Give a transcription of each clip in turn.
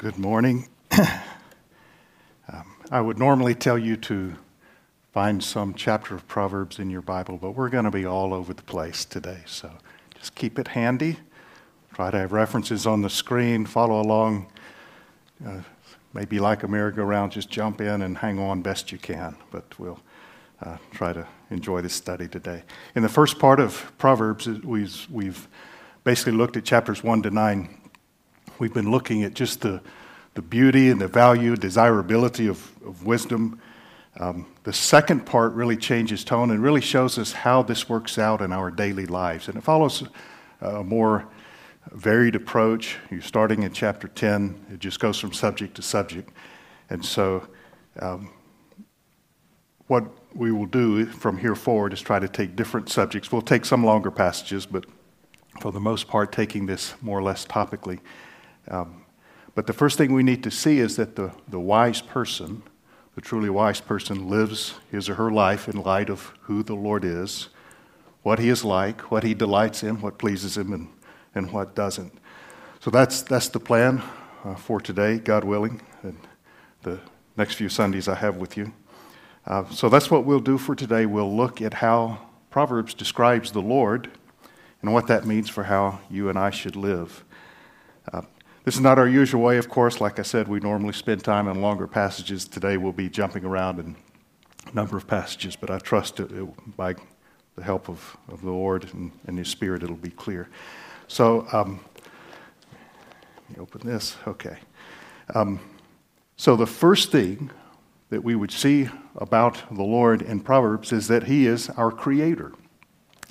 Good morning. um, I would normally tell you to find some chapter of Proverbs in your Bible, but we're going to be all over the place today. So just keep it handy. Try to have references on the screen. Follow along. Uh, maybe like a merry-go-round, just jump in and hang on best you can. But we'll uh, try to enjoy this study today. In the first part of Proverbs, we've, we've basically looked at chapters 1 to 9 We've been looking at just the, the beauty and the value, desirability of, of wisdom. Um, the second part really changes tone and really shows us how this works out in our daily lives. And it follows a more varied approach. You're starting in chapter 10, it just goes from subject to subject. And so, um, what we will do from here forward is try to take different subjects. We'll take some longer passages, but for the most part, taking this more or less topically um, but the first thing we need to see is that the, the wise person, the truly wise person, lives his or her life in light of who the Lord is, what he is like, what he delights in, what pleases him, and, and what doesn't. So that's, that's the plan uh, for today, God willing, and the next few Sundays I have with you. Uh, so that's what we'll do for today. We'll look at how Proverbs describes the Lord and what that means for how you and I should live. Uh, this is not our usual way, of course. Like I said, we normally spend time in longer passages. Today we'll be jumping around in a number of passages, but I trust it, it by the help of, of the Lord and, and His Spirit, it'll be clear. So, um, let me open this. Okay. Um, so, the first thing that we would see about the Lord in Proverbs is that He is our Creator.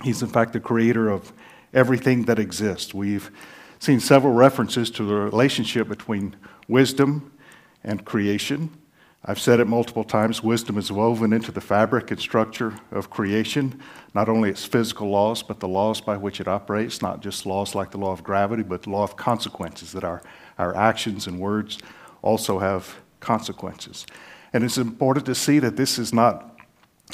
He's, in fact, the Creator of everything that exists. We've seen several references to the relationship between wisdom and creation. I've said it multiple times wisdom is woven into the fabric and structure of creation, not only its physical laws, but the laws by which it operates, not just laws like the law of gravity, but the law of consequences, that our, our actions and words also have consequences. And it's important to see that this is not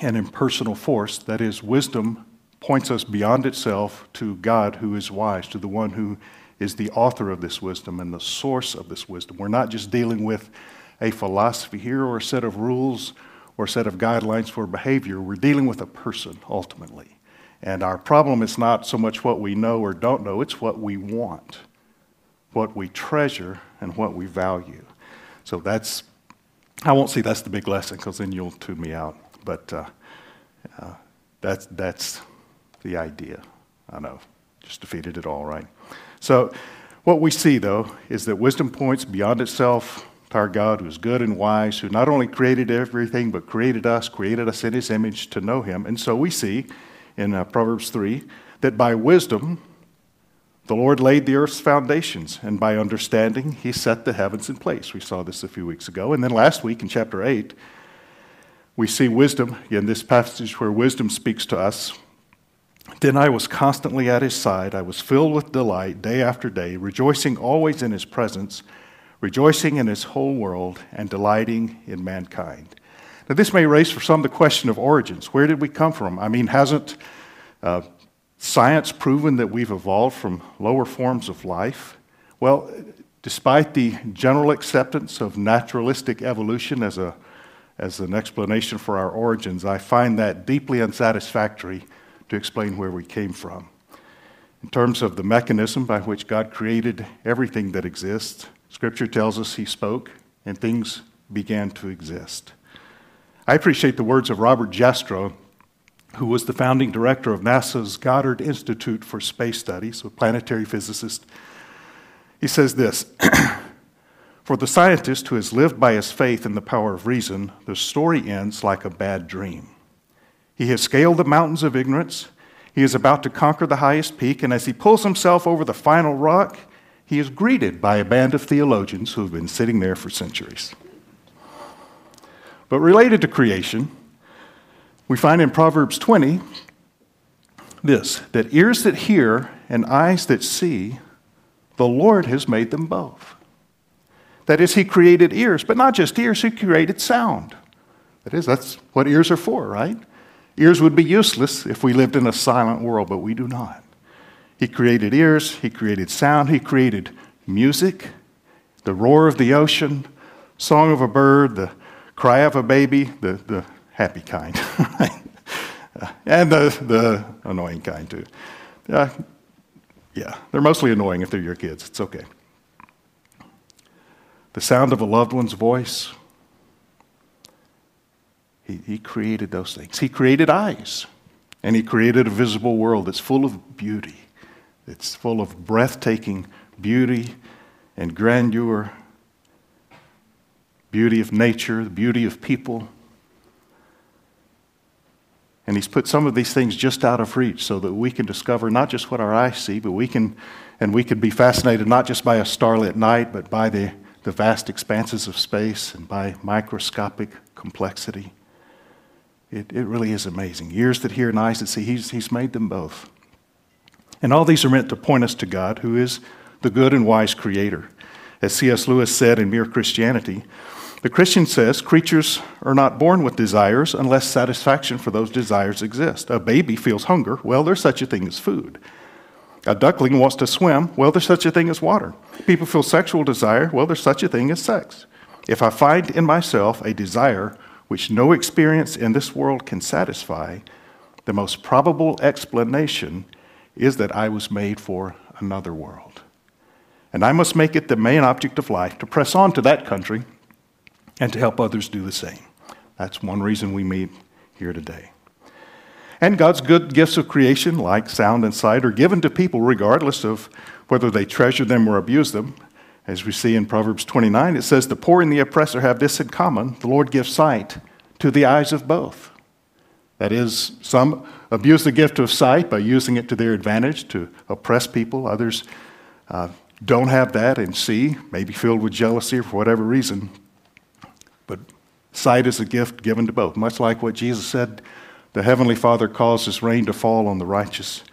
an impersonal force, that is, wisdom points us beyond itself to God who is wise, to the one who is the author of this wisdom and the source of this wisdom. We're not just dealing with a philosophy here or a set of rules or a set of guidelines for behavior. We're dealing with a person ultimately. And our problem is not so much what we know or don't know, it's what we want, what we treasure, and what we value. So that's, I won't say that's the big lesson because then you'll tune me out. But uh, uh, that's, that's the idea. I know, just defeated it all, right? So, what we see, though, is that wisdom points beyond itself to our God who is good and wise, who not only created everything, but created us, created us in his image to know him. And so we see in uh, Proverbs 3 that by wisdom, the Lord laid the earth's foundations, and by understanding, he set the heavens in place. We saw this a few weeks ago. And then last week in chapter 8, we see wisdom in this passage where wisdom speaks to us then I was constantly at his side. I was filled with delight day after day, rejoicing always in his presence, rejoicing in his whole world, and delighting in mankind. Now, this may raise for some the question of origins. Where did we come from? I mean, hasn't uh, science proven that we've evolved from lower forms of life? Well, despite the general acceptance of naturalistic evolution as, a, as an explanation for our origins, I find that deeply unsatisfactory to explain where we came from. In terms of the mechanism by which God created everything that exists, Scripture tells us He spoke and things began to exist. I appreciate the words of Robert Jastrow, who was the founding director of NASA's Goddard Institute for Space Studies, a planetary physicist. He says this For the scientist who has lived by his faith in the power of reason, the story ends like a bad dream. He has scaled the mountains of ignorance. He is about to conquer the highest peak, and as he pulls himself over the final rock, he is greeted by a band of theologians who have been sitting there for centuries. But related to creation, we find in Proverbs 20 this that ears that hear and eyes that see, the Lord has made them both. That is, He created ears, but not just ears, He created sound. That is, that's what ears are for, right? Ears would be useless if we lived in a silent world, but we do not. He created ears, He created sound, He created music. the roar of the ocean, song of a bird, the cry of a baby, the, the happy kind, and the, the annoying kind too. Uh, yeah, they're mostly annoying if they're your kids. It's okay. The sound of a loved one's voice. He, he created those things. He created eyes, and He created a visible world that's full of beauty. It's full of breathtaking beauty and grandeur, beauty of nature, the beauty of people. And he's put some of these things just out of reach so that we can discover not just what our eyes see, but we can, and we can be fascinated not just by a starlit night, but by the, the vast expanses of space and by microscopic complexity. It, it really is amazing. Ears that hear and eyes that see, he's, he's made them both. And all these are meant to point us to God, who is the good and wise creator. As C.S. Lewis said in Mere Christianity, the Christian says creatures are not born with desires unless satisfaction for those desires exists. A baby feels hunger. Well, there's such a thing as food. A duckling wants to swim. Well, there's such a thing as water. People feel sexual desire. Well, there's such a thing as sex. If I find in myself a desire which no experience in this world can satisfy, the most probable explanation is that I was made for another world. And I must make it the main object of life to press on to that country and to help others do the same. That's one reason we meet here today. And God's good gifts of creation, like sound and sight, are given to people regardless of whether they treasure them or abuse them. As we see in Proverbs 29, it says, The poor and the oppressor have this in common the Lord gives sight to the eyes of both. That is, some abuse the gift of sight by using it to their advantage to oppress people. Others uh, don't have that and see, maybe filled with jealousy or for whatever reason. But sight is a gift given to both, much like what Jesus said the Heavenly Father causes rain to fall on the righteous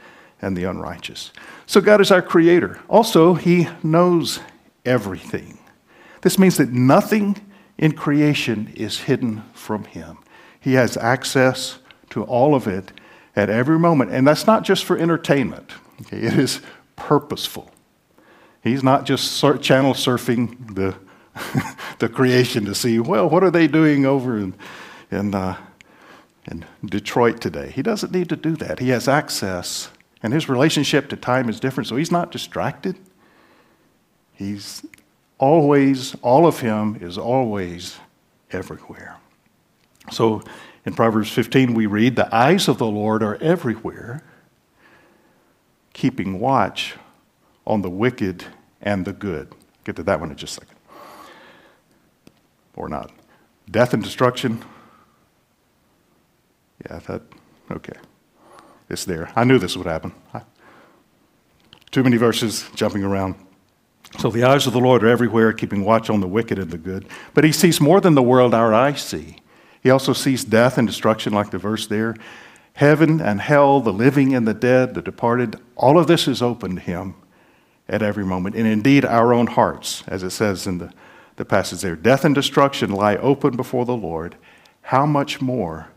and the unrighteous. So God is our creator. Also, He knows everything. This means that nothing in creation is hidden from Him. He has access to all of it at every moment. And that's not just for entertainment, okay? it is purposeful. He's not just channel surfing the the creation to see, well, what are they doing over in, in, uh, in Detroit today? He doesn't need to do that. He has access, and his relationship to time is different, so he's not distracted. He's always, all of him is always everywhere. So in Proverbs 15, we read, The eyes of the Lord are everywhere, keeping watch on the wicked and the good. Get to that one in just a second or not. Death and destruction. Yeah, that, okay. It's there. I knew this would happen. Too many verses jumping around. So the eyes of the Lord are everywhere, keeping watch on the wicked and the good. But he sees more than the world our eyes see. He also sees death and destruction, like the verse there. Heaven and hell, the living and the dead, the departed, all of this is open to him at every moment. And indeed, our own hearts, as it says in the the passage there. Death and destruction lie open before the Lord. How much more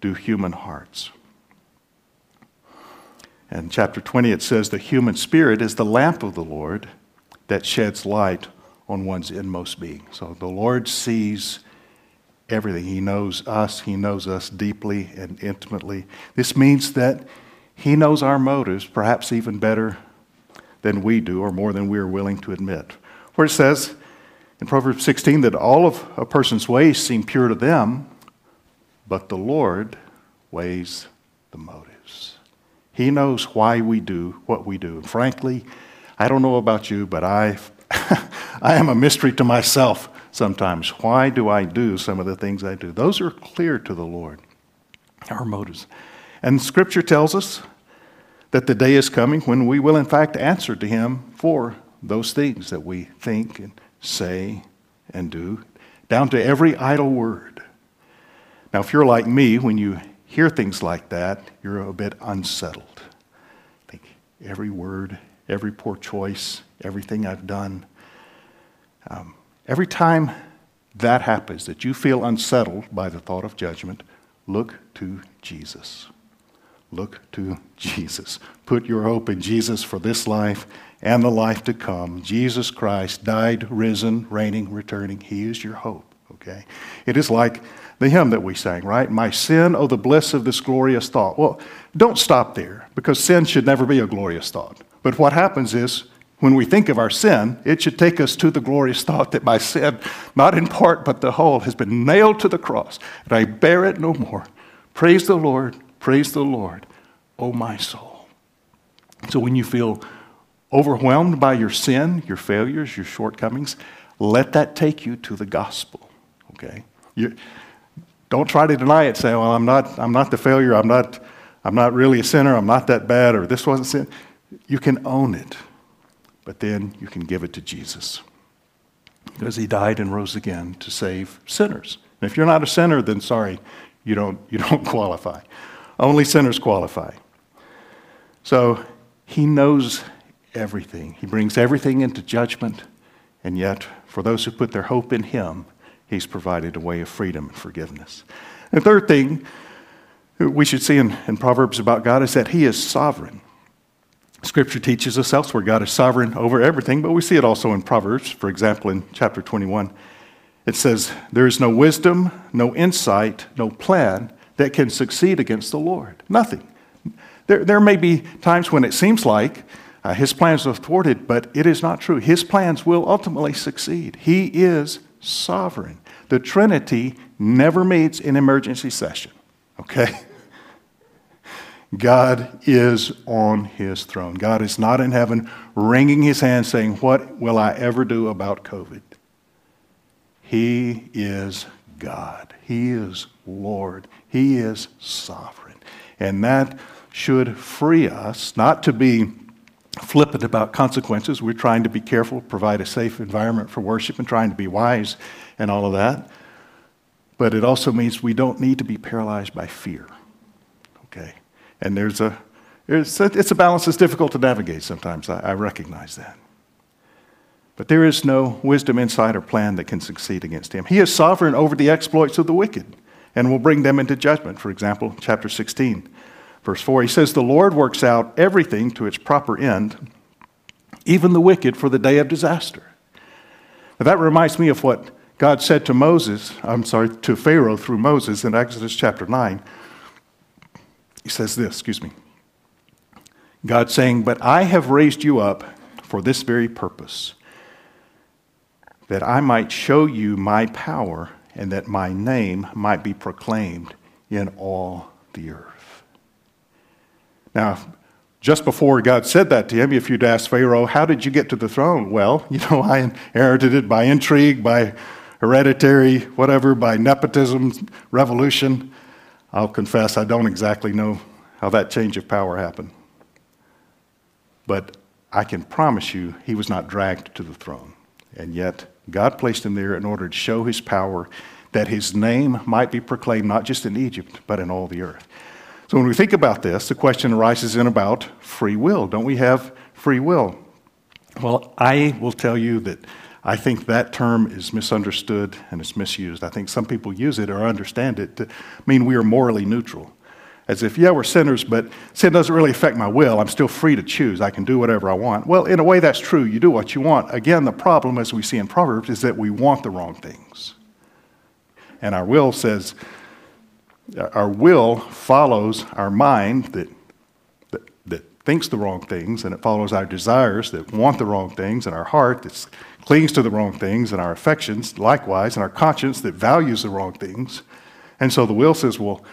do human hearts? And chapter 20, it says, The human spirit is the lamp of the Lord that sheds light on one's inmost being. So the Lord sees everything. He knows us, He knows us deeply and intimately. This means that He knows our motives perhaps even better than we do, or more than we are willing to admit. Where it says, in Proverbs 16 that all of a person's ways seem pure to them, but the Lord weighs the motives. He knows why we do what we do. And frankly, I don't know about you, but I, I am a mystery to myself sometimes. Why do I do some of the things I do? Those are clear to the Lord, our motives. And Scripture tells us that the day is coming when we will, in fact, answer to Him for those things that we think and say, and do, down to every idle word. Now, if you're like me, when you hear things like that, you're a bit unsettled. Think every word, every poor choice, everything I've done. Um, every time that happens, that you feel unsettled by the thought of judgment, look to Jesus. Look to Jesus. Put your hope in Jesus for this life and the life to come. Jesus Christ died, risen, reigning, returning. He is your hope, okay? It is like the hymn that we sang, right? My sin, oh, the bliss of this glorious thought. Well, don't stop there because sin should never be a glorious thought. But what happens is when we think of our sin, it should take us to the glorious thought that my sin, not in part but the whole, has been nailed to the cross, and I bear it no more. Praise the Lord, praise the Lord, oh my soul. So when you feel overwhelmed by your sin, your failures, your shortcomings, let that take you to the gospel, okay? You, don't try to deny it, say, well, I'm not, I'm not the failure, I'm not, I'm not really a sinner, I'm not that bad, or this wasn't sin. You can own it but then you can give it to Jesus. Because he died and rose again to save sinners. And if you're not a sinner, then sorry, you don't, you don't qualify. Only sinners qualify. So he knows everything. He brings everything into judgment, and yet, for those who put their hope in him, he's provided a way of freedom and forgiveness. The third thing we should see in, in Proverbs about God is that he is sovereign. Scripture teaches us elsewhere God is sovereign over everything, but we see it also in Proverbs. For example, in chapter 21, it says, There is no wisdom, no insight, no plan that can succeed against the Lord. Nothing. There, there may be times when it seems like uh, his plans are thwarted, but it is not true. His plans will ultimately succeed. He is sovereign. The Trinity never meets in emergency session, okay? God is on his throne. God is not in heaven wringing his hands saying, What will I ever do about COVID? He is God. He is Lord. He is sovereign. And that should free us not to be flippant about consequences. We're trying to be careful, provide a safe environment for worship, and trying to be wise and all of that. But it also means we don't need to be paralyzed by fear. Okay? And there's a, it's a, it's a balance that's difficult to navigate sometimes. I, I recognize that. But there is no wisdom, insight, or plan that can succeed against him. He is sovereign over the exploits of the wicked and will bring them into judgment. For example, chapter 16, verse 4, he says, The Lord works out everything to its proper end, even the wicked for the day of disaster. Now, that reminds me of what God said to Moses, I'm sorry, to Pharaoh through Moses in Exodus chapter 9 he says this, excuse me. God saying, But I have raised you up for this very purpose, that I might show you my power and that my name might be proclaimed in all the earth. Now, just before God said that to him, if you'd asked Pharaoh, How did you get to the throne? Well, you know, I inherited it by intrigue, by hereditary, whatever, by nepotism, revolution. I'll confess I don't exactly know how that change of power happened. But I can promise you he was not dragged to the throne. And yet, God placed him there in order to show his power, that his name might be proclaimed not just in Egypt, but in all the earth. So when we think about this, the question arises in about free will. Don't we have free will? Well, I will tell you that I think that term is misunderstood and it's misused. I think some people use it or understand it to mean we are morally neutral. As if, yeah, we're sinners, but sin doesn't really affect my will. I'm still free to choose. I can do whatever I want. Well, in a way, that's true. You do what you want. Again, the problem, as we see in Proverbs, is that we want the wrong things. And our will says, our will follows our mind that, thinks the wrong things, and it follows our desires that want the wrong things, and our heart that clings to the wrong things, and our affections likewise, and our conscience that values the wrong things. And so the will says, well,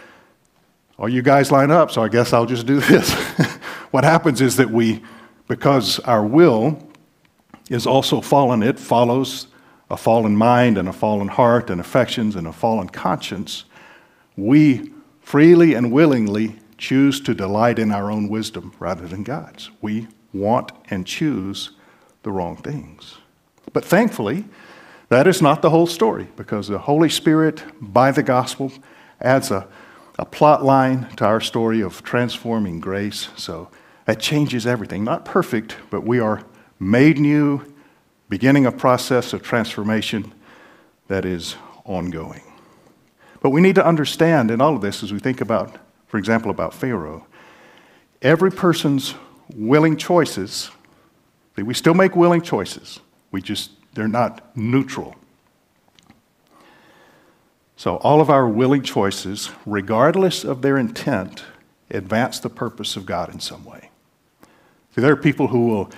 all you guys line up, so I guess I'll just do this. what happens is that we, because our will is also fallen, it follows a fallen mind and a fallen heart and affections and a fallen conscience, we freely and willingly choose to delight in our own wisdom rather than God's. We want and choose the wrong things. But thankfully, that is not the whole story because the Holy Spirit, by the gospel, adds a, a plot line to our story of transforming grace. So that changes everything. Not perfect, but we are made new, beginning a process of transformation that is ongoing. But we need to understand in all of this as we think about, for example, about Pharaoh, every person's willing choices We still make willing choices. We just, they're not neutral. So, all of our willing choices, regardless of their intent, advance the purpose of God in some way. See, there are people who will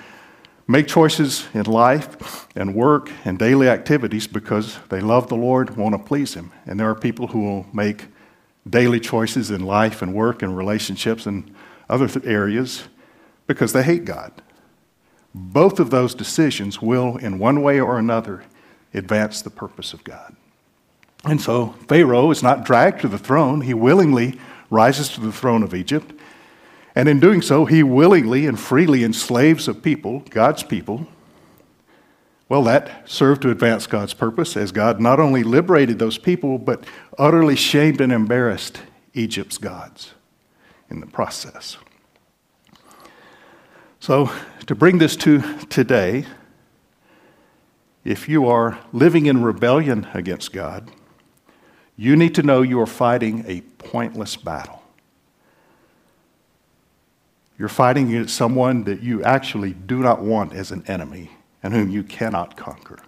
make choices in life and work and daily activities because they love the Lord, want to please Him. And there are people who will make daily choices in life and work and relationships and other th- areas because they hate God. Both of those decisions will, in one way or another, advance the purpose of God. And so Pharaoh is not dragged to the throne. He willingly rises to the throne of Egypt. And in doing so, he willingly and freely enslaves a people, God's people. Well, that served to advance God's purpose as God not only liberated those people, but utterly shamed and embarrassed Egypt's gods in the process. So, to bring this to today, if you are living in rebellion against God, you need to know you are fighting a pointless battle. You're fighting against someone that you actually do not want as an enemy and whom you cannot conquer.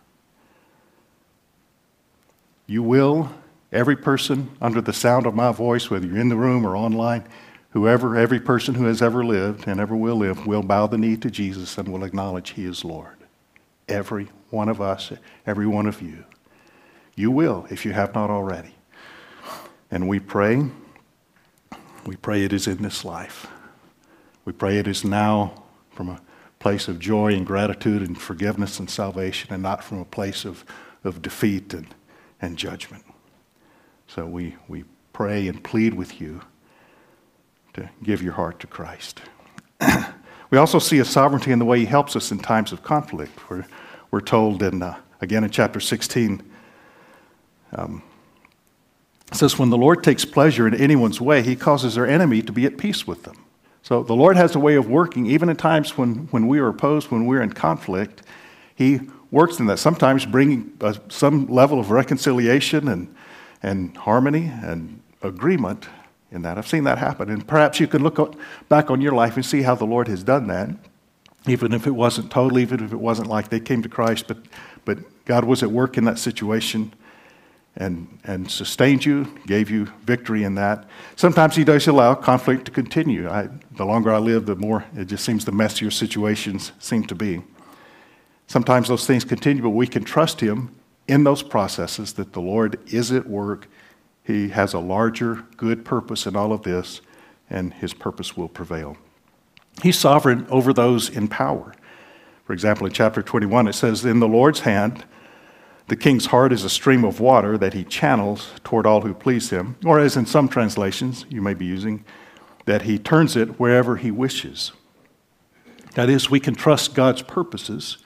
You will, every person under the sound of my voice, whether you're in the room or online, whoever, every person who has ever lived and ever will live, will bow the knee to Jesus and will acknowledge He is Lord. Every one of us, every one of you. You will if you have not already. And we pray, we pray it is in this life. We pray it is now from a place of joy and gratitude and forgiveness and salvation and not from a place of, of defeat and, and judgment. So we, we pray and plead with you to give your heart to Christ. we also see a sovereignty in the way he helps us in times of conflict. We're, we're told in, uh, again in chapter 16, um, it says, When the Lord takes pleasure in anyone's way, he causes their enemy to be at peace with them. So the Lord has a way of working, even at times when, when we are opposed, when we're in conflict. He works in that, sometimes bringing uh, some level of reconciliation and, and harmony and agreement in that. I've seen that happen. And perhaps you can look back on your life and see how the Lord has done that, even if it wasn't total, even if it wasn't like they came to Christ, but, but God was at work in that situation and, and sustained you, gave you victory in that. Sometimes He does allow conflict to continue. I, the longer I live, the more it just seems the messier situations seem to be. Sometimes those things continue, but we can trust Him in those processes that the Lord is at work. He has a larger good purpose in all of this, and His purpose will prevail. He's sovereign over those in power. For example, in chapter 21, it says, In the Lord's hand, the king's heart is a stream of water that he channels toward all who please him, or as in some translations you may be using, that he turns it wherever he wishes. That is, we can trust God's purposes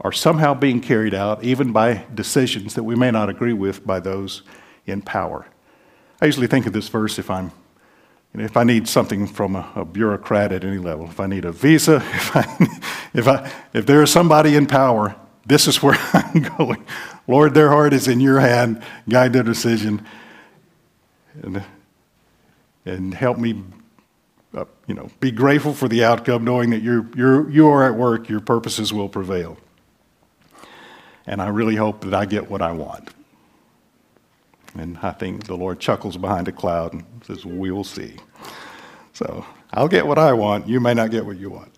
are somehow being carried out, even by decisions that we may not agree with by those in power. I usually think of this verse if I'm you know, if I need something from a, a, bureaucrat at any level, if I need a visa, if, I, if, I, if there is somebody in power this is where I'm going. Lord, their heart is in your hand. Guide their decision. And, and help me, uh, you know, be grateful for the outcome, knowing that you're, you're, you are at work, your purposes will prevail. And I really hope that I get what I want. And I think the Lord chuckles behind a cloud and says, We will see. So I'll get what I want. You may not get what you want.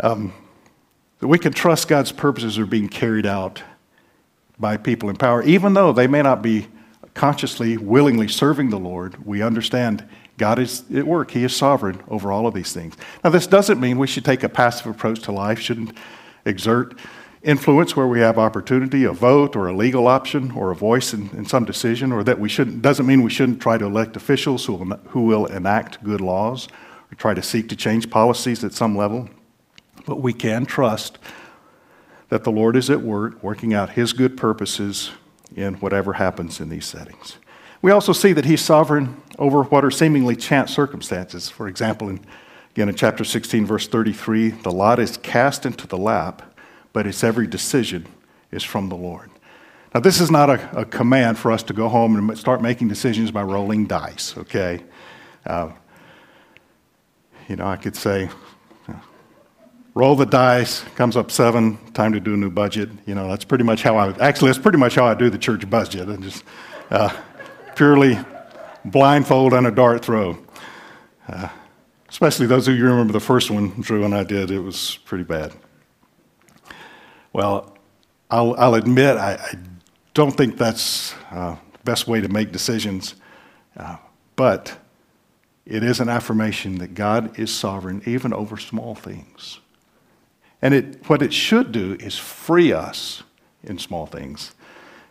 Um, that we can trust God's purposes are being carried out by people in power, even though they may not be consciously, willingly serving the Lord. We understand God is at work. He is sovereign over all of these things. Now, this doesn't mean we should take a passive approach to life, shouldn't exert influence where we have opportunity, a vote or a legal option or a voice in, in some decision, or that we shouldn't, doesn't mean we shouldn't try to elect officials who will, who will enact good laws or try to seek to change policies at some level. But we can trust that the Lord is at work, working out His good purposes in whatever happens in these settings. We also see that He's sovereign over what are seemingly chance circumstances. For example, in, again in chapter 16, verse 33, the lot is cast into the lap, but its every decision is from the Lord. Now, this is not a, a command for us to go home and start making decisions by rolling dice, okay? Uh, you know, I could say, roll the dice, comes up seven, time to do a new budget. You know, that's pretty much how I, actually, that's pretty much how I do the church budget. And just uh, purely blindfold on a dart throw. Uh, especially those of you remember the first one Drew and I did, it was pretty bad. Well, I'll, I'll admit I, I, don't think that's uh, the best way to make decisions, uh, but it is an affirmation that God is sovereign even over small things. And it, what it should do is free us in small things.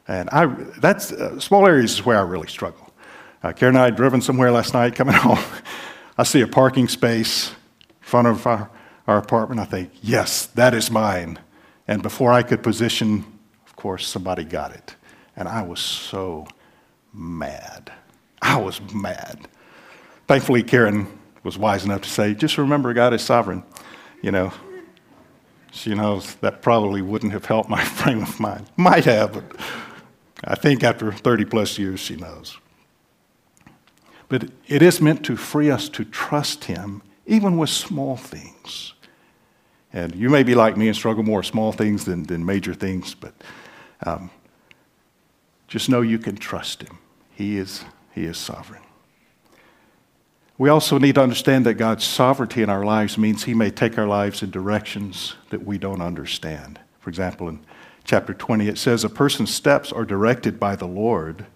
And I, that's, uh, small areas is where I really struggle. Uh, Karen and I had driven somewhere last night coming home. I see a parking space in front of our, our apartment. I think, yes, that is mine. And before I could position, of course, somebody got it. And I was so mad. I was mad. Thankfully, Karen was wise enough to say, just remember God is sovereign. You know, she knows that probably wouldn't have helped my frame of mind. Might have, but I think after 30 plus years, she knows. But it is meant to free us to trust Him, even with small things. And you may be like me and struggle more with small things than, than major things, but um, just know you can trust Him. He is, he is sovereign. We also need to understand that God's sovereignty in our lives means He may take our lives in directions that we don't understand. For example, in chapter 20, it says, A person's steps are directed by the Lord.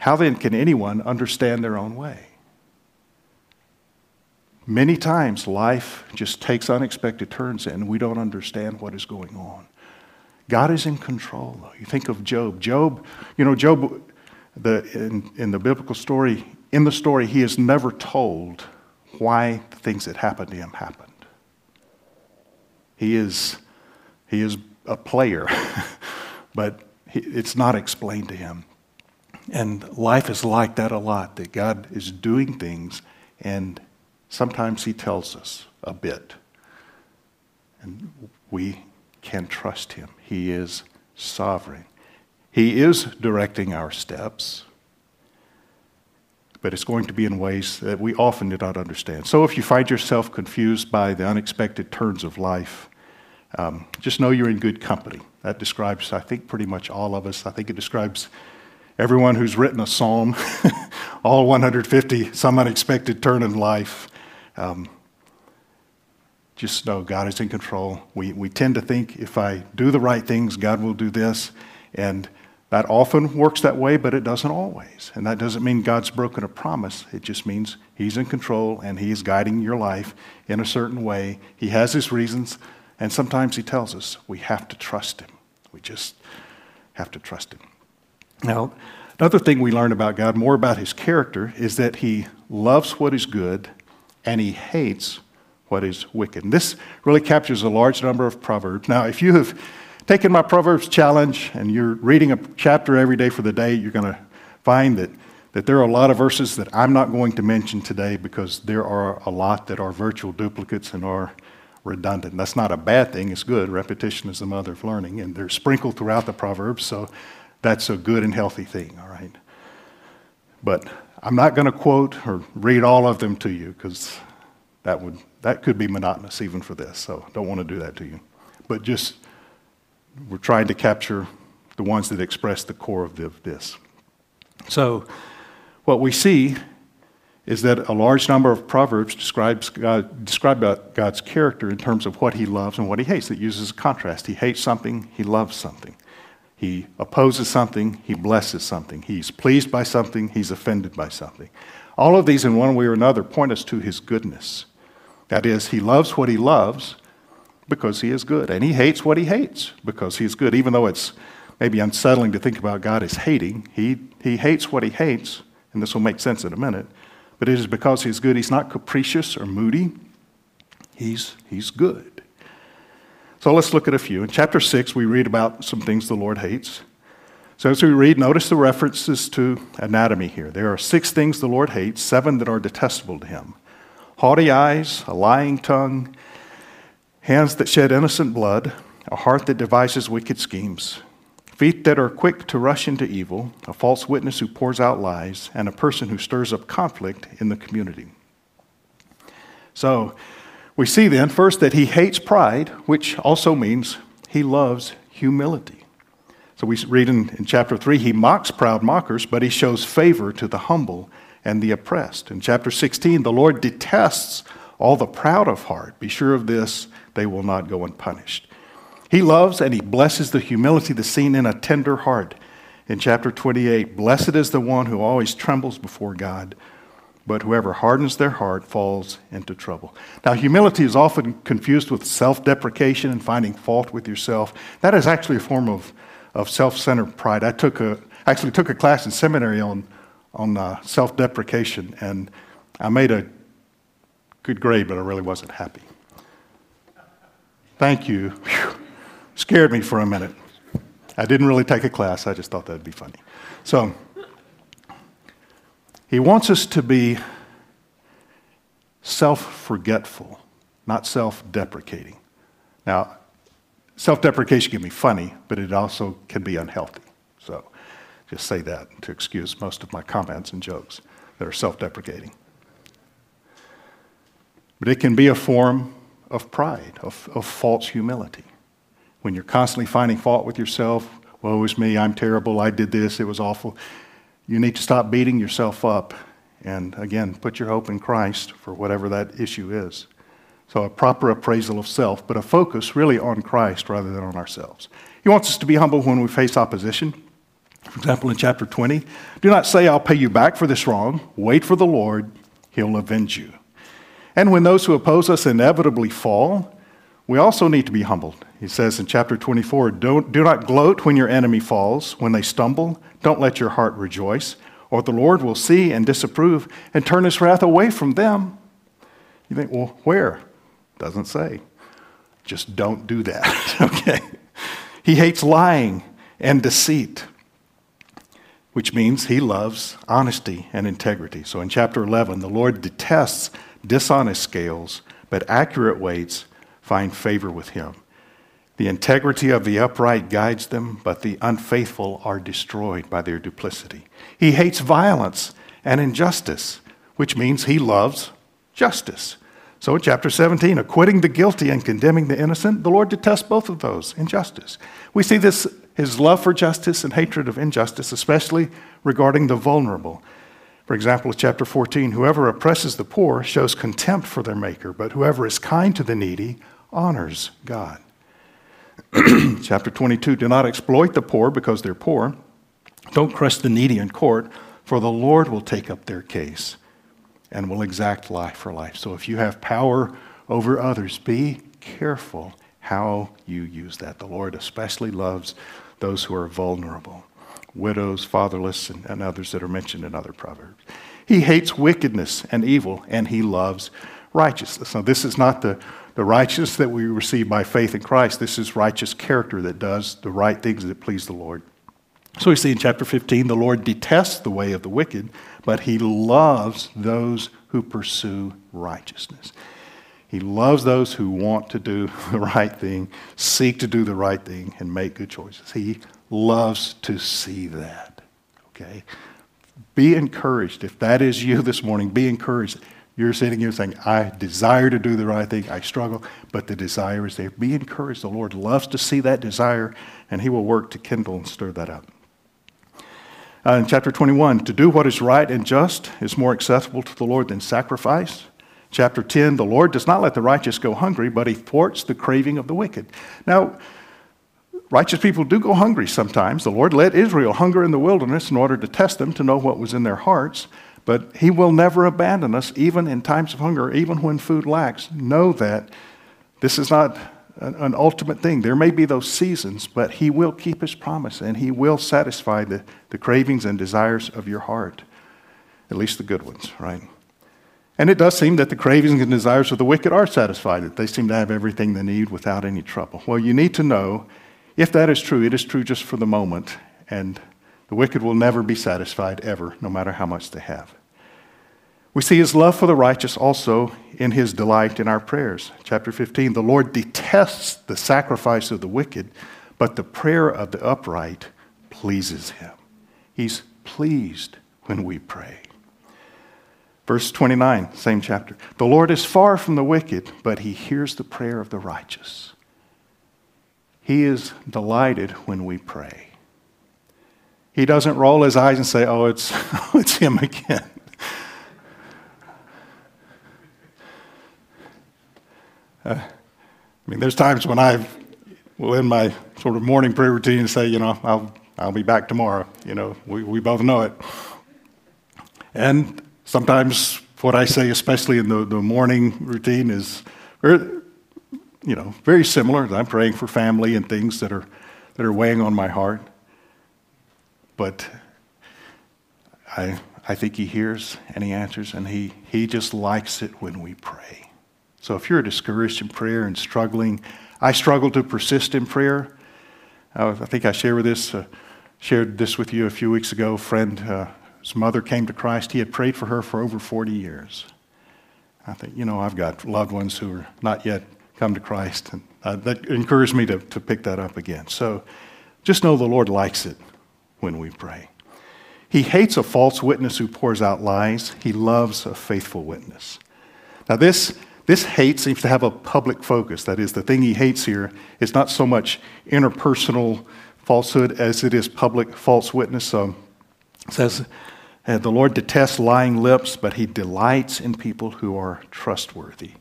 How then can anyone understand their own way? Many times life just takes unexpected turns and we don't understand what is going on. God is in control. You think of Job. Job, you know, Job, the, in, in the biblical story, in the story, he is never told why the things that happened to him happened. He is, he is a player, but he, it's not explained to him. And life is like that a lot, that God is doing things and Sometimes He tells us a bit, and we can trust Him. He is sovereign. He is directing our steps, but it's going to be in ways that we often do not understand. So if you find yourself confused by the unexpected turns of life, um, just know you're in good company. That describes, I think, pretty much all of us. I think it describes everyone who's written a psalm, all 150, some unexpected turn in life. Um, just know God is in control. We, we tend to think if I do the right things, God will do this. And that often works that way, but it doesn't always. And that doesn't mean God's broken a promise. It just means He's in control and He is guiding your life in a certain way. He has His reasons, and sometimes He tells us we have to trust Him. We just have to trust Him. Now, another thing we learn about God, more about His character, is that He loves what is good and he hates what is wicked. And this really captures a large number of Proverbs. Now, if you have taken my Proverbs challenge and you're reading a chapter every day for the day, you're going to find that, that there are a lot of verses that I'm not going to mention today because there are a lot that are virtual duplicates and are redundant. That's not a bad thing, it's good. Repetition is the mother of learning, and they're sprinkled throughout the Proverbs, so that's a good and healthy thing, all right? But I'm not going to quote or read all of them to you because that would that could be monotonous even for this. So don't want to do that to you. But just we're trying to capture the ones that express the core of this. So what we see is that a large number of proverbs describes God, describe God's character in terms of what he loves and what he hates. It uses a contrast. He hates something, he loves something. He opposes something, he blesses something. He's pleased by something, he's offended by something. All of these, in one way or another, point us to his goodness. That is, he loves what he loves because he is good, and he hates what he hates because he is good. Even though it's maybe unsettling to think about God as hating, he, he hates what he hates, and this will make sense in a minute, but it is because he's good. He's not capricious or moody, he's, he's good. So let's look at a few. In chapter 6, we read about some things the Lord hates. So as we read, notice the references to anatomy here. There are six things the Lord hates, seven that are detestable to him haughty eyes, a lying tongue, hands that shed innocent blood, a heart that devises wicked schemes, feet that are quick to rush into evil, a false witness who pours out lies, and a person who stirs up conflict in the community. So, We see then, first, that he hates pride, which also means he loves humility. So we read in, in chapter 3, he mocks proud mockers, but he shows favor to the humble and the oppressed. In chapter 16, the Lord detests all the proud of heart. Be sure of this, they will not go unpunished. He loves and he blesses the humility that's seen in a tender heart. In chapter 28, blessed is the one who always trembles before God, but whoever hardens their heart falls into trouble. Now, humility is often confused with self deprecation and finding fault with yourself. That is actually a form of, of self centered pride. I took a, actually took a class in seminary on, on uh, self deprecation, and I made a good grade, but I really wasn't happy. Thank you. Whew. Scared me for a minute. I didn't really take a class, I just thought that'd be funny. So, he wants us to be self forgetful, not self deprecating. Now, self deprecation can be funny, but it also can be unhealthy. So, just say that to excuse most of my comments and jokes that are self deprecating. But it can be a form of pride, of, of false humility. When you're constantly finding fault with yourself, woe is me, I'm terrible, I did this, it was awful. You need to stop beating yourself up and, again, put your hope in Christ for whatever that issue is. So, a proper appraisal of self, but a focus really on Christ rather than on ourselves. He wants us to be humble when we face opposition. For example, in chapter 20, do not say, I'll pay you back for this wrong. Wait for the Lord, he'll avenge you. And when those who oppose us inevitably fall, we also need to be humbled. He says in chapter 24 don't, Do not gloat when your enemy falls, when they stumble. Don't let your heart rejoice, or the Lord will see and disapprove and turn his wrath away from them. You think, well, where? Doesn't say. Just don't do that, okay? He hates lying and deceit, which means he loves honesty and integrity. So in chapter 11, the Lord detests dishonest scales, but accurate weights find favor with him. The integrity of the upright guides them, but the unfaithful are destroyed by their duplicity. He hates violence and injustice, which means he loves justice. So in chapter 17, acquitting the guilty and condemning the innocent, the Lord detests both of those injustice. We see this his love for justice and hatred of injustice, especially regarding the vulnerable. For example, chapter 14 whoever oppresses the poor shows contempt for their maker, but whoever is kind to the needy honors God. chapter 22 do not exploit the poor because they're poor. Don't crush the needy in court, for the Lord will take up their case and will exact life for life. So if you have power over others, be careful how you use that. The Lord especially loves those who are vulnerable widows, fatherless, and, and others that are mentioned in other proverbs. He hates wickedness and evil, and he loves righteousness. Now, this is not the, the righteousness that we receive by faith in Christ. This is righteous character that does the right things that please the Lord. So we see in chapter 15, the Lord detests the way of the wicked, but he loves those who pursue righteousness. He loves those who want to do the right thing, seek to do the right thing, and make good choices. He loves to see that. Okay? Be encouraged. If that is you this morning, be encouraged. You're sitting here saying, I desire to do the right thing. I struggle, but the desire is there. Be encouraged. The Lord loves to see that desire, and He will work to kindle and stir that up. Uh, in chapter 21, to do what is right and just is more acceptable to the Lord than sacrifice. Chapter 10, the Lord does not let the righteous go hungry, but He thwarts the craving of the wicked. Now, righteous people do go hungry sometimes. The Lord let Israel hunger in the wilderness in order to test them to know what was in their hearts. But He will never abandon us, even in times of hunger, even when food lacks. Know that this is not an, ultimate thing. There may be those seasons, but He will keep His promise and He will satisfy the, the cravings and desires of your heart, at least the good ones, right? And it does seem that the cravings and desires of the wicked are satisfied, that they seem to have everything they need without any trouble. Well, you need to know if that is true, it is true just for the moment, and the wicked will never be satisfied ever, no matter how much they have. We see his love for the righteous also in his delight in our prayers. Chapter 15 The Lord detests the sacrifice of the wicked, but the prayer of the upright pleases him. He's pleased when we pray. Verse 29, same chapter. The Lord is far from the wicked, but he hears the prayer of the righteous. He is delighted when we pray. He doesn't roll his eyes and say, Oh, it's, it's him again. Uh, I mean, there's times when I will end my sort of morning prayer routine and say, you know, I'll, I'll be back tomorrow. You know, we, we both know it. And sometimes what I say, especially in the, the morning routine, is, you know, very similar. I'm praying for family and things that are, that are weighing on my heart. But I, I think he hears and he answers, and he, he just likes it when we pray. So if you're discouraged in prayer and struggling, I struggle to persist in prayer. I think I shared this, uh, shared this with you a few weeks ago. A friend, uh, his mother came to Christ. He had prayed for her for over 40 years. I think, you know, I've got loved ones who are not yet come to Christ, and uh, that encouraged me to, to pick that up again. So just know the Lord likes it when we pray. He hates a false witness who pours out lies. He loves a faithful witness. Now, this, this hate seems to have a public focus. That is, the thing he hates here is not so much interpersonal falsehood as it is public false witness. Um, says, uh, The Lord detests lying lips, but he delights in people who are trustworthy.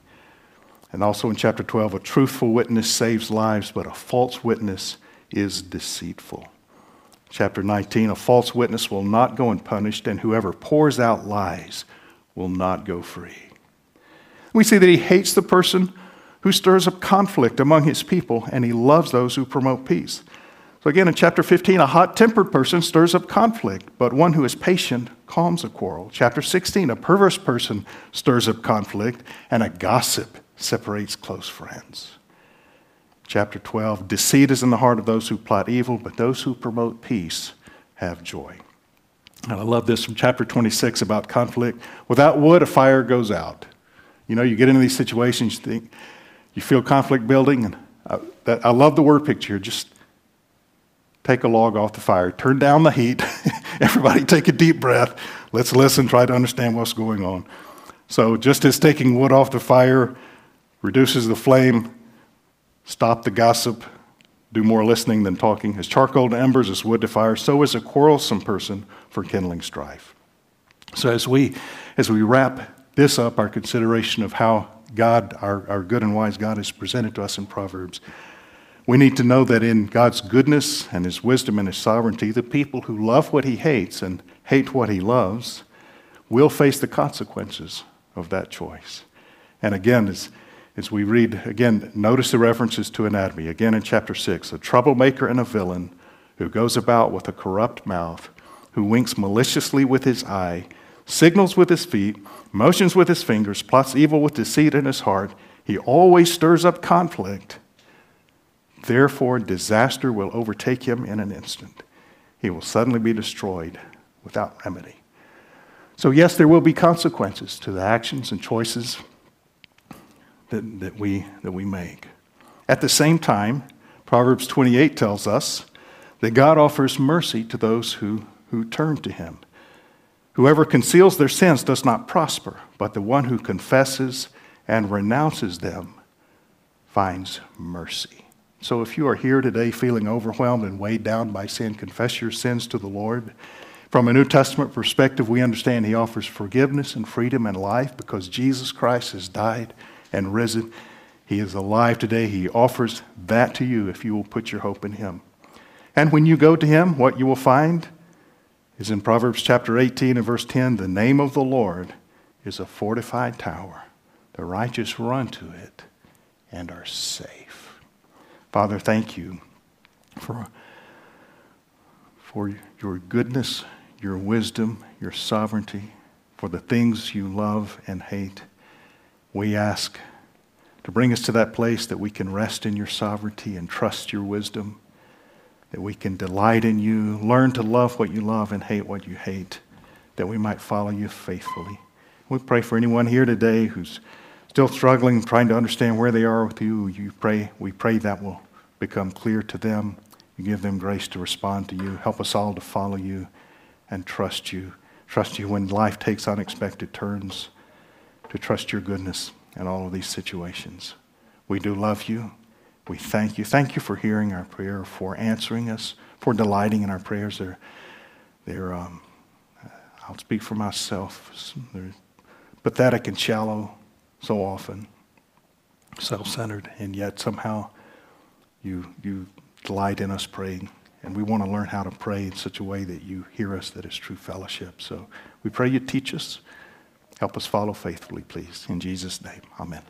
And also in chapter 12, a truthful witness saves lives, but a false witness is deceitful. Chapter 19 A false witness will not go unpunished, and whoever pours out lies will not go free. We see that he hates the person who stirs up conflict among his people, and he loves those who promote peace. So, again, in chapter 15, a hot tempered person stirs up conflict, but one who is patient calms a quarrel. Chapter 16, a perverse person stirs up conflict, and a gossip separates close friends. Chapter 12 Deceit is in the heart of those who plot evil, but those who promote peace have joy. And I love this from chapter 26 about conflict. Without wood, a fire goes out. You know, you get into these situations, you think, you feel conflict building, and I, that, I love the word picture. Just take a log off the fire, turn down the heat, everybody take a deep breath, let's listen, try to understand what's going on. So, just as taking wood off the fire reduces the flame, Stop the gossip. Do more listening than talking. As charcoal to embers, as wood to fire, so is a quarrelsome person for kindling strife. So as we as we wrap this up, our consideration of how God, our, our good and wise God, is presented to us in Proverbs, we need to know that in God's goodness and His wisdom and His sovereignty, the people who love what He hates and hate what He loves will face the consequences of that choice. And again, as as we read again, notice the references to anatomy. Again in chapter 6, a troublemaker and a villain who goes about with a corrupt mouth, who winks maliciously with his eye, signals with his feet, motions with his fingers, plots evil with deceit in his heart. He always stirs up conflict. Therefore, disaster will overtake him in an instant. He will suddenly be destroyed without remedy. So, yes, there will be consequences to the actions and choices that, that, we, that we make. At the same time, Proverbs 28 tells us that God offers mercy to those who, who turn to Him. Whoever conceals their sins does not prosper, but the one who confesses and renounces them finds mercy. So if you are here today feeling overwhelmed and weighed down by sin, confess your sins to the Lord. From a New Testament perspective, we understand He offers forgiveness and freedom and life because Jesus Christ has died and risen. He is alive today. He offers that to you if you will put your hope in Him. And when you go to Him, what you will find is in Proverbs chapter 18 and verse 10 the name of the Lord is a fortified tower. The righteous run to it and are safe. Father, thank you for, for your goodness, your wisdom, your sovereignty, for the things you love and hate we ask to bring us to that place that we can rest in your sovereignty and trust your wisdom, that we can delight in you, learn to love what you love and hate what you hate, that we might follow you faithfully. We pray for anyone here today who's still struggling, trying to understand where they are with you. You pray, we pray that will become clear to them. You give them grace to respond to you. Help us all to follow you and trust you trust you when life takes unexpected turns, to trust your goodness in all of these situations. We do love you. We thank you. Thank you for hearing our prayer, for answering us, for delighting in our prayers. They're, they're um, I'll speak for myself. They're pathetic and shallow so often, self centered, and yet somehow you, you delight in us praying. And we want to learn how to pray in such a way that you hear us, that is true fellowship. So we pray you teach us. Help us follow faithfully, please. In Jesus' name, amen.